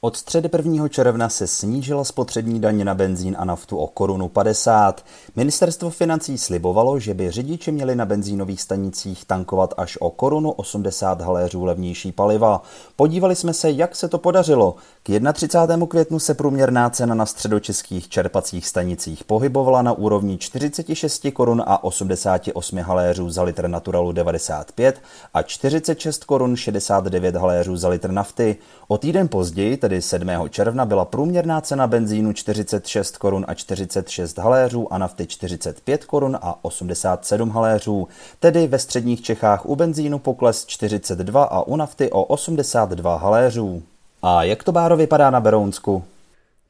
Od středy 1. června se snížila spotřební daně na benzín a naftu o korunu 50. Ministerstvo financí slibovalo, že by řidiči měli na benzínových stanicích tankovat až o korunu 80 haléřů levnější paliva. Podívali jsme se, jak se to podařilo. K 31. květnu se průměrná cena na středočeských čerpacích stanicích pohybovala na úrovni 46 korun a 88 haléřů za litr Naturalu 95 a 46 korun 69 haléřů za litr nafty. O týden později, tedy 7. června, byla průměrná cena benzínu 46 korun a 46 haléřů a nafty 45 korun a 87 haléřů. Tedy ve středních Čechách u benzínu pokles 42 a u nafty o 82 haléřů. A jak to báro vypadá na Berounsku?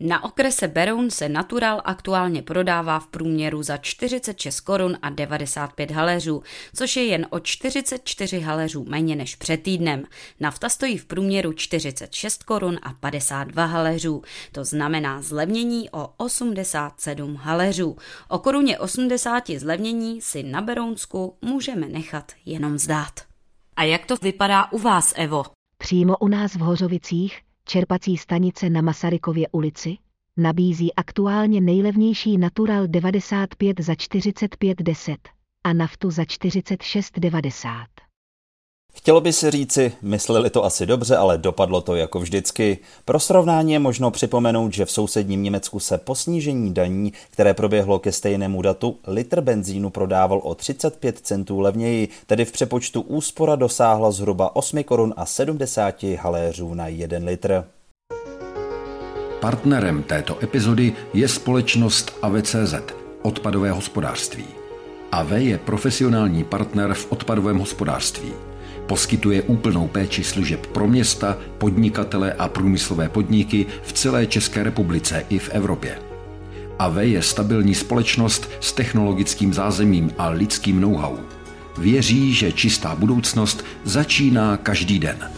Na okrese Beroun se Natural aktuálně prodává v průměru za 46 korun a 95 haléřů, což je jen o 44 haléřů méně než před týdnem. Nafta stojí v průměru 46 korun a 52 haléřů, to znamená zlevnění o 87 haléřů. O koruně 80 zlevnění si na Berounsku můžeme nechat jenom zdát. A jak to vypadá u vás, Evo? Přímo u nás v Hořovicích čerpací stanice na Masarykově ulici, nabízí aktuálně nejlevnější Natural 95 za 45,10 a naftu za 46,90. Chtělo by si říci, mysleli to asi dobře, ale dopadlo to jako vždycky. Pro srovnání je možno připomenout, že v sousedním Německu se po snížení daní, které proběhlo ke stejnému datu, litr benzínu prodával o 35 centů levněji, tedy v přepočtu úspora dosáhla zhruba 8 korun a 70 haléřů na 1 litr. Partnerem této epizody je společnost AVCZ, odpadové hospodářství. AV je profesionální partner v odpadovém hospodářství. Poskytuje úplnou péči služeb pro města, podnikatele a průmyslové podniky v celé České republice i v Evropě. AV je stabilní společnost s technologickým zázemím a lidským know-how. Věří, že čistá budoucnost začíná každý den.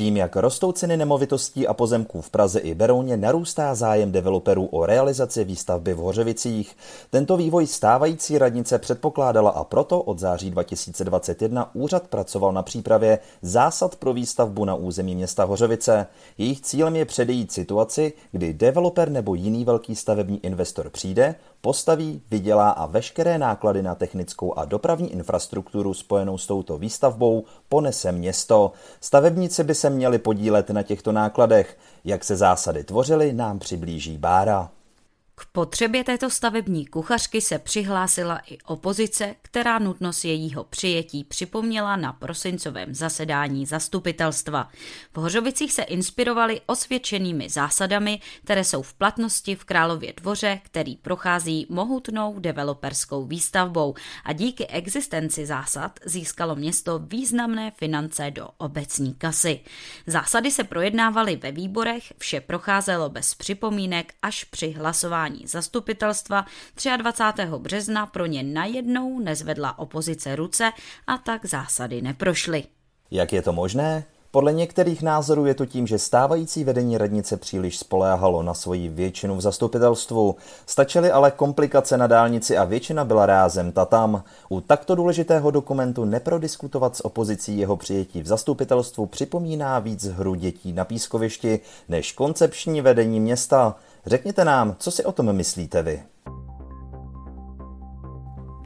Tím, jak rostou ceny nemovitostí a pozemků v Praze i Berouně, narůstá zájem developerů o realizaci výstavby v Hořevicích. Tento vývoj stávající radnice předpokládala a proto od září 2021 úřad pracoval na přípravě zásad pro výstavbu na území města Hořevice. Jejich cílem je předejít situaci, kdy developer nebo jiný velký stavební investor přijde, postaví, vydělá a veškeré náklady na technickou a dopravní infrastrukturu spojenou s touto výstavbou ponese město. Stavebníci by se měli podílet na těchto nákladech. Jak se zásady tvořily, nám přiblíží Bára. K potřebě této stavební kuchařky se přihlásila i opozice, která nutnost jejího přijetí připomněla na prosincovém zasedání zastupitelstva. V Hořovicích se inspirovali osvědčenými zásadami, které jsou v platnosti v Králově dvoře, který prochází mohutnou developerskou výstavbou a díky existenci zásad získalo město významné finance do obecní kasy. Zásady se projednávaly ve výborech, vše procházelo bez připomínek až při hlasování hlasování zastupitelstva 23. března pro ně najednou nezvedla opozice ruce a tak zásady neprošly. Jak je to možné? Podle některých názorů je to tím, že stávající vedení radnice příliš spoléhalo na svoji většinu v zastupitelstvu. Stačily ale komplikace na dálnici a většina byla rázem tatam. U takto důležitého dokumentu neprodiskutovat s opozicí jeho přijetí v zastupitelstvu připomíná víc hru dětí na pískovišti než koncepční vedení města. Řekněte nám, co si o tom myslíte vy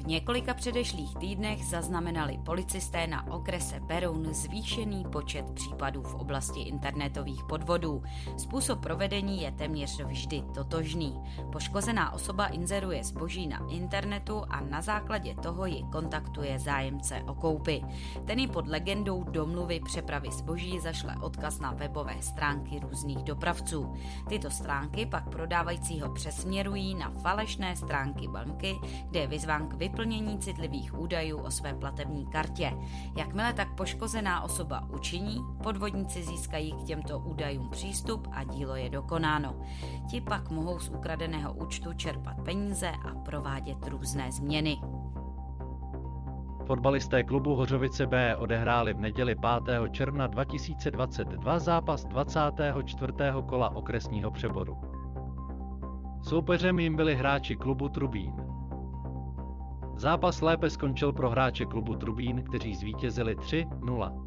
několika předešlých týdnech zaznamenali policisté na okrese Beroun zvýšený počet případů v oblasti internetových podvodů. Způsob provedení je téměř vždy totožný. Poškozená osoba inzeruje zboží na internetu a na základě toho ji kontaktuje zájemce o koupy. Ten ji pod legendou domluvy přepravy zboží zašle odkaz na webové stránky různých dopravců. Tyto stránky pak prodávajícího přesměrují na falešné stránky banky, kde je vyzván k vyplnění vyplnění citlivých údajů o své platební kartě. Jakmile tak poškozená osoba učiní, podvodníci získají k těmto údajům přístup a dílo je dokonáno. Ti pak mohou z ukradeného účtu čerpat peníze a provádět různé změny. Fotbalisté klubu Hořovice B odehráli v neděli 5. června 2022 zápas 24. kola okresního přeboru. Soupeřem jim byli hráči klubu Trubín. Zápas lépe skončil pro hráče klubu Trubín, kteří zvítězili 3-0.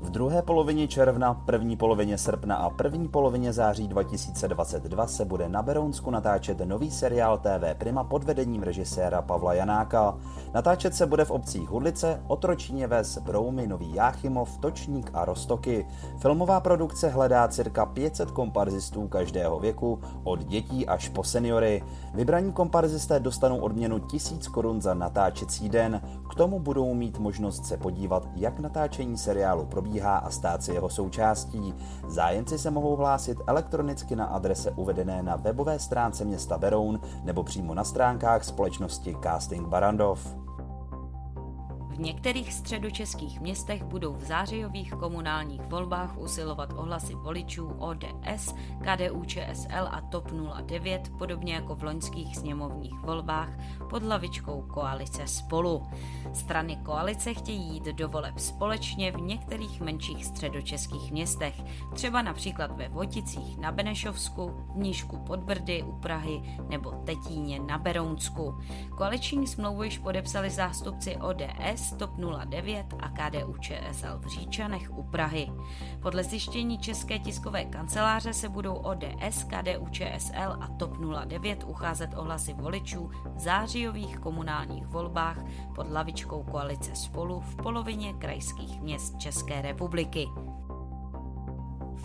V druhé polovině června, první polovině srpna a první polovině září 2022 se bude na Berounsku natáčet nový seriál TV Prima pod vedením režiséra Pavla Janáka. Natáčet se bude v obcích Hudlice, Otročíně Ves, Broumy, Nový Jáchymov, Točník a Rostoky. Filmová produkce hledá cirka 500 komparzistů každého věku, od dětí až po seniory. Vybraní komparzisté dostanou odměnu 1000 korun za natáčecí den. K tomu budou mít možnost se podívat, jak natáčení seriálu probíhá probíhá a stát se jeho součástí. Zájemci se mohou hlásit elektronicky na adrese uvedené na webové stránce města Beroun nebo přímo na stránkách společnosti Casting Barandov. V některých středočeských městech budou v zářijových komunálních volbách usilovat ohlasy voličů ODS, KDU ČSL a TOP 09, podobně jako v loňských sněmovních volbách pod hlavičkou koalice Spolu. Strany koalice chtějí jít do voleb společně v některých menších středočeských městech, třeba například ve Voticích na Benešovsku, Nížku pod Brdy u Prahy nebo Tetíně na Berounsku. Koaliční smlouvu již podepsali zástupci ODS, TOP 09 a KDU ČSL v Říčanech u Prahy. Podle zjištění České tiskové kanceláře se budou ODS, KDU ČSL a TOP 09 ucházet o hlasy voličů v zářijových komunálních volbách pod lavičkou koalice Spolu v polovině krajských měst České republiky.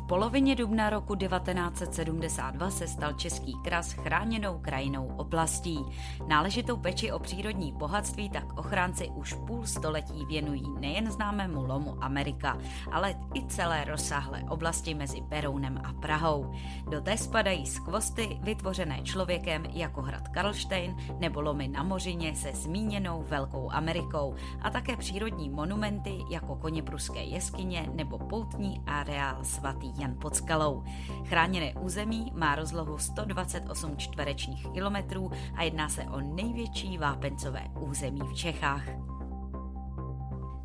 Polovině dubna roku 1972 se stal Český kras chráněnou krajinou oblastí. Náležitou peči o přírodní bohatství tak ochránci už půl století věnují nejen známému lomu Amerika, ale i celé rozsáhlé oblasti mezi Berounem a Prahou. Do té spadají skvosty vytvořené člověkem jako hrad Karlštejn nebo lomy na Mořině se zmíněnou Velkou Amerikou a také přírodní monumenty jako koněpruské jeskyně nebo poutní areál svatý Jan pod skalou. Chráněné území má rozlohu 128 čtverečních kilometrů a jedná se o největší vápencové území v Čechách.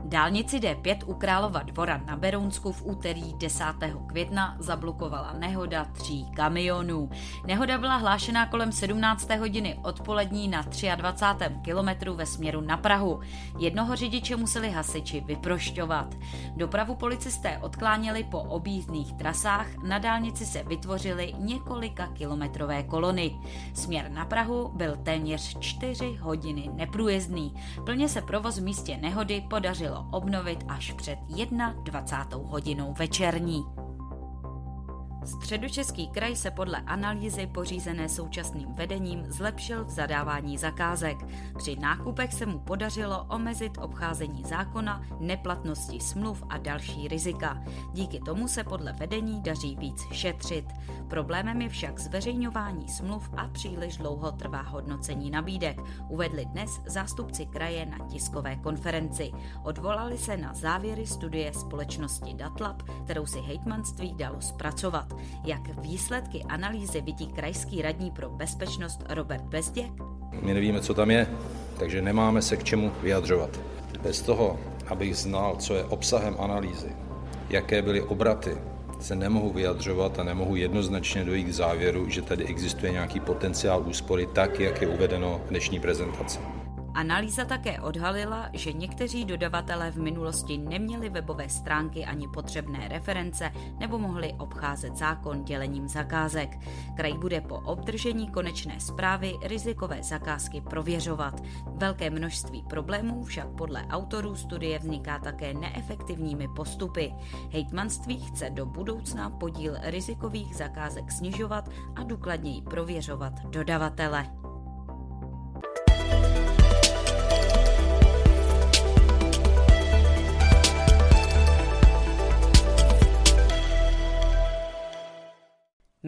Dálnici D5 u Králova dvora na Berounsku v úterý 10. května zablokovala nehoda tří kamionů. Nehoda byla hlášená kolem 17. hodiny odpolední na 23. kilometru ve směru na Prahu. Jednoho řidiče museli hasiči vyprošťovat. Dopravu policisté odkláněli po objízdných trasách, na dálnici se vytvořily několika kilometrové kolony. Směr na Prahu byl téměř 4 hodiny neprůjezdný. Plně se provoz v místě nehody podařilo obnovit až před 21. hodinou večerní. Středočeský kraj se podle analýzy pořízené současným vedením zlepšil v zadávání zakázek. Při nákupech se mu podařilo omezit obcházení zákona, neplatnosti smluv a další rizika. Díky tomu se podle vedení daří víc šetřit. Problémem je však zveřejňování smluv a příliš dlouho trvá hodnocení nabídek, uvedli dnes zástupci kraje na tiskové konferenci. Odvolali se na závěry studie společnosti Datlab, kterou si hejtmanství dalo zpracovat. Jak výsledky analýzy vidí krajský radní pro bezpečnost Robert Bezděk? My nevíme, co tam je, takže nemáme se k čemu vyjadřovat. Bez toho, abych znal, co je obsahem analýzy, jaké byly obraty, se nemohu vyjadřovat a nemohu jednoznačně dojít k závěru, že tady existuje nějaký potenciál úspory tak, jak je uvedeno v dnešní prezentaci. Analýza také odhalila, že někteří dodavatelé v minulosti neměli webové stránky ani potřebné reference nebo mohli obcházet zákon dělením zakázek. Kraj bude po obdržení konečné zprávy rizikové zakázky prověřovat. Velké množství problémů však podle autorů studie vzniká také neefektivními postupy. Hejtmanství chce do budoucna podíl rizikových zakázek snižovat a důkladněji prověřovat dodavatele.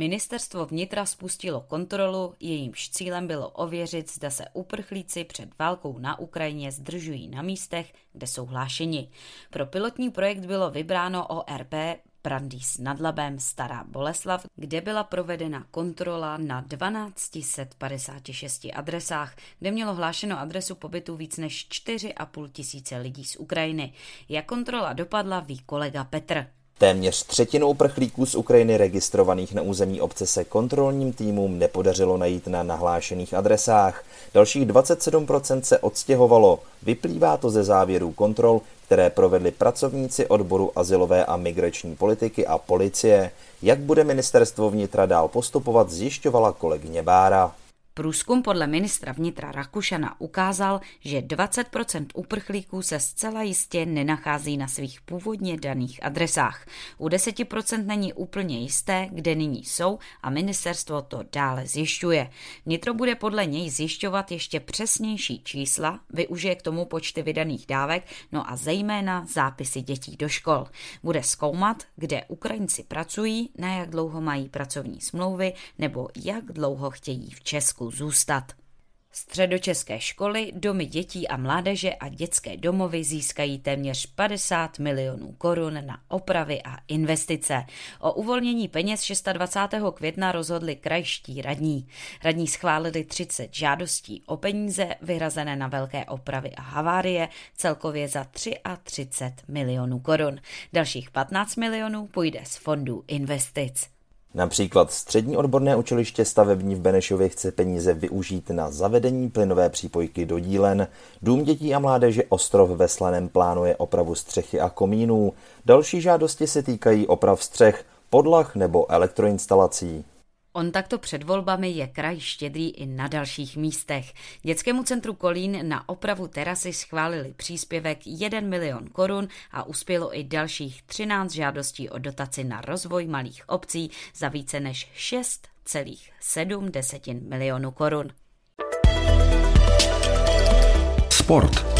Ministerstvo vnitra spustilo kontrolu, jejímž cílem bylo ověřit, zda se uprchlíci před válkou na Ukrajině zdržují na místech, kde jsou hlášeni. Pro pilotní projekt bylo vybráno ORP Brandýs nad Labem Stará Boleslav, kde byla provedena kontrola na 1256 adresách, kde mělo hlášeno adresu pobytu víc než 4,5 tisíce lidí z Ukrajiny. Jak kontrola dopadla, ví kolega Petr. Téměř třetinu uprchlíků z Ukrajiny registrovaných na území obce se kontrolním týmům nepodařilo najít na nahlášených adresách. Dalších 27% se odstěhovalo. Vyplývá to ze závěrů kontrol, které provedli pracovníci odboru asilové a migrační politiky a policie. Jak bude ministerstvo vnitra dál postupovat, zjišťovala kolegyně Bára. Průzkum podle ministra vnitra Rakušana ukázal, že 20% uprchlíků se zcela jistě nenachází na svých původně daných adresách. U 10% není úplně jisté, kde nyní jsou a ministerstvo to dále zjišťuje. Vnitro bude podle něj zjišťovat ještě přesnější čísla, využije k tomu počty vydaných dávek, no a zejména zápisy dětí do škol. Bude zkoumat, kde Ukrajinci pracují, na jak dlouho mají pracovní smlouvy nebo jak dlouho chtějí v Česku zůstat. Středočeské školy, domy dětí a mládeže a dětské domovy získají téměř 50 milionů korun na opravy a investice. O uvolnění peněz 26. května rozhodli krajští radní. Radní schválili 30 žádostí o peníze vyhrazené na velké opravy a havárie, celkově za 33 milionů korun. Dalších 15 milionů půjde z fondů investic. Například střední odborné učiliště stavební v Benešově chce peníze využít na zavedení plynové přípojky do dílen. Dům dětí a mládeže Ostrov ve Slaném plánuje opravu střechy a komínů. Další žádosti se týkají oprav střech, podlah nebo elektroinstalací. On takto před volbami je kraj štědrý i na dalších místech. Dětskému centru Kolín na opravu terasy schválili příspěvek 1 milion korun a uspělo i dalších 13 žádostí o dotaci na rozvoj malých obcí za více než 6,7 milionů korun. Sport.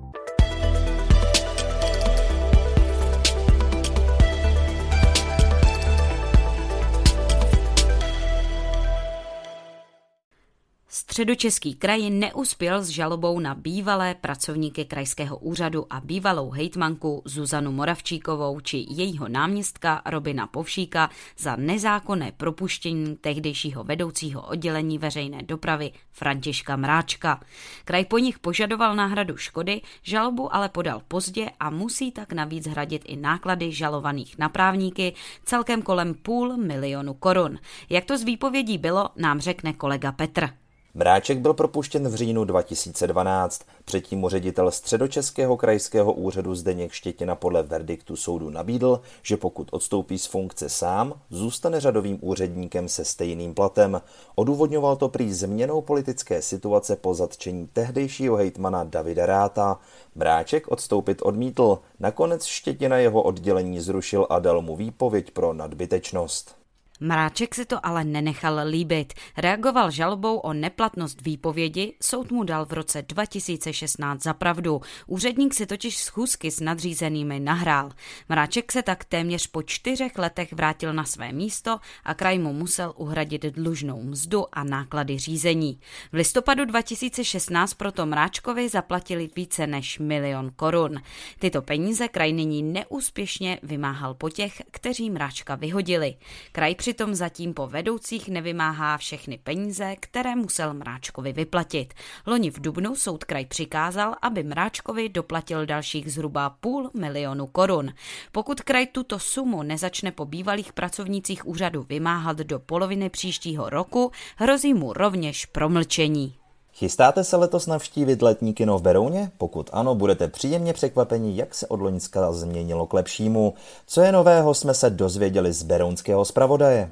Středočeský kraj neuspěl s žalobou na bývalé pracovníky krajského úřadu a bývalou hejtmanku Zuzanu Moravčíkovou či jejího náměstka Robina Povšíka za nezákonné propuštění tehdejšího vedoucího oddělení veřejné dopravy Františka Mráčka. Kraj po nich požadoval náhradu škody, žalobu ale podal pozdě a musí tak navíc hradit i náklady žalovaných na právníky celkem kolem půl milionu korun. Jak to z výpovědí bylo, nám řekne kolega Petr. Mráček byl propuštěn v říjnu 2012. Předtím mu ředitel středočeského krajského úřadu Zdeněk Štětina podle verdiktu soudu nabídl, že pokud odstoupí z funkce sám, zůstane řadovým úředníkem se stejným platem. Odůvodňoval to prý změnou politické situace po zatčení tehdejšího hejtmana Davida Ráta. Mráček odstoupit odmítl. Nakonec Štětina jeho oddělení zrušil a dal mu výpověď pro nadbytečnost. Mráček si to ale nenechal líbit. Reagoval žalobou o neplatnost výpovědi, soud mu dal v roce 2016 za pravdu. Úředník si totiž schůzky s nadřízenými nahrál. Mráček se tak téměř po čtyřech letech vrátil na své místo a kraj mu musel uhradit dlužnou mzdu a náklady řízení. V listopadu 2016 proto Mráčkovi zaplatili více než milion korun. Tyto peníze kraj nyní neúspěšně vymáhal po těch, kteří Mráčka vyhodili. Kraj přitom zatím po vedoucích nevymáhá všechny peníze, které musel Mráčkovi vyplatit. Loni v Dubnu soud kraj přikázal, aby Mráčkovi doplatil dalších zhruba půl milionu korun. Pokud kraj tuto sumu nezačne po bývalých pracovnících úřadu vymáhat do poloviny příštího roku, hrozí mu rovněž promlčení. Chystáte se letos navštívit letní kino v Berouně? Pokud ano, budete příjemně překvapeni, jak se od Loňska změnilo k lepšímu. Co je nového, jsme se dozvěděli z berounského zpravodaje.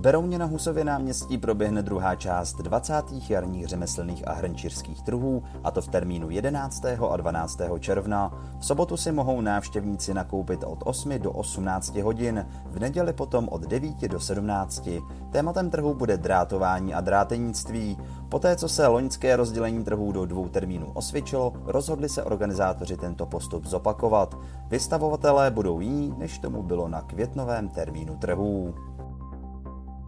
Berouně na Husově náměstí proběhne druhá část 20. jarních řemeslných a hrnčířských trhů, a to v termínu 11. a 12. června. V sobotu si mohou návštěvníci nakoupit od 8 do 18 hodin, v neděli potom od 9 do 17. Tématem trhu bude drátování a drátenictví. Poté, co se loňské rozdělení trhů do dvou termínů osvědčilo, rozhodli se organizátoři tento postup zopakovat. Vystavovatelé budou jiní, než tomu bylo na květnovém termínu trhů.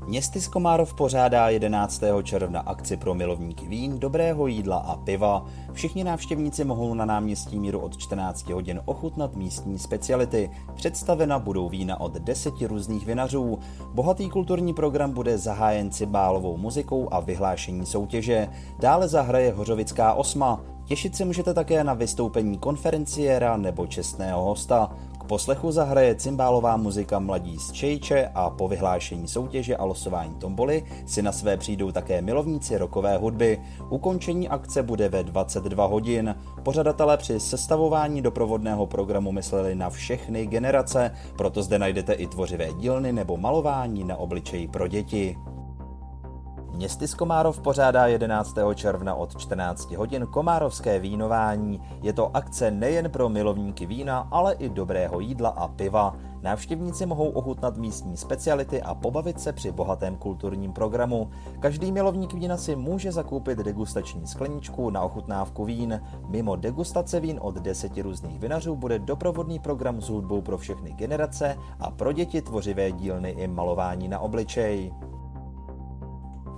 Městy Komárov pořádá 11. června akci pro milovníky vín, dobrého jídla a piva. Všichni návštěvníci mohou na náměstí Míru od 14 hodin ochutnat místní speciality. Představena budou vína od deseti různých vinařů. Bohatý kulturní program bude zahájen cibálovou muzikou a vyhlášení soutěže. Dále zahraje Hořovická osma. Těšit se můžete také na vystoupení konferenciéra nebo čestného hosta poslechu zahraje cymbálová muzika Mladí z Čejče a po vyhlášení soutěže a losování tomboly si na své přijdou také milovníci rokové hudby. Ukončení akce bude ve 22 hodin. Pořadatelé při sestavování doprovodného programu mysleli na všechny generace, proto zde najdete i tvořivé dílny nebo malování na obličeji pro děti. Městy Komárov pořádá 11. června od 14 hodin Komárovské vínování. Je to akce nejen pro milovníky vína, ale i dobrého jídla a piva. Návštěvníci mohou ochutnat místní speciality a pobavit se při bohatém kulturním programu. Každý milovník vína si může zakoupit degustační skleničku na ochutnávku vín. Mimo degustace vín od deseti různých vinařů bude doprovodný program s hudbou pro všechny generace a pro děti tvořivé dílny i malování na obličej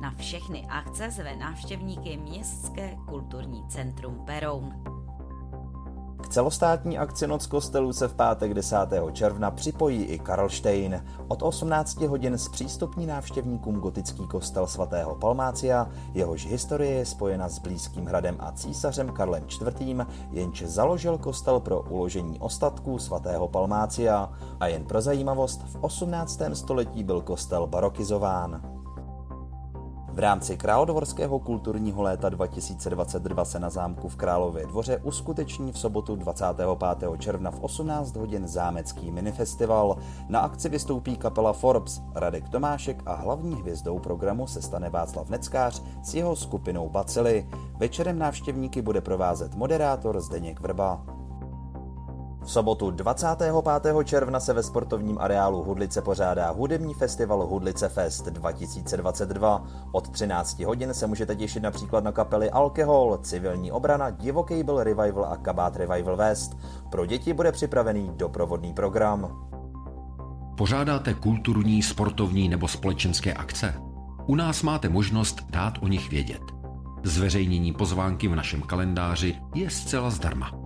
Na všechny akce zve návštěvníky Městské kulturní centrum Beroun. K celostátní akci Noc kostelů se v pátek 10. června připojí i Karlštejn. Od 18 hodin zpřístupní návštěvníkům gotický kostel svatého Palmácia, jehož historie je spojena s blízkým hradem a císařem Karlem IV., jenž založil kostel pro uložení ostatků svatého Palmácia. A jen pro zajímavost, v 18. století byl kostel barokizován. V rámci Královorského kulturního léta 2022 se na zámku v Králově dvoře uskuteční v sobotu 25. června v 18 hodin zámecký minifestival. Na akci vystoupí kapela Forbes, Radek Tomášek a hlavní hvězdou programu se stane Václav Neckář s jeho skupinou Bacily. Večerem návštěvníky bude provázet moderátor Zdeněk Vrba. V sobotu 25. června se ve sportovním areálu Hudlice pořádá hudební festival Hudlice Fest 2022. Od 13 hodin se můžete těšit například na kapely Alkohol, Civilní obrana, Divoký byl Revival a Kabát Revival West. Pro děti bude připravený doprovodný program. Pořádáte kulturní, sportovní nebo společenské akce? U nás máte možnost dát o nich vědět. Zveřejnění pozvánky v našem kalendáři je zcela zdarma.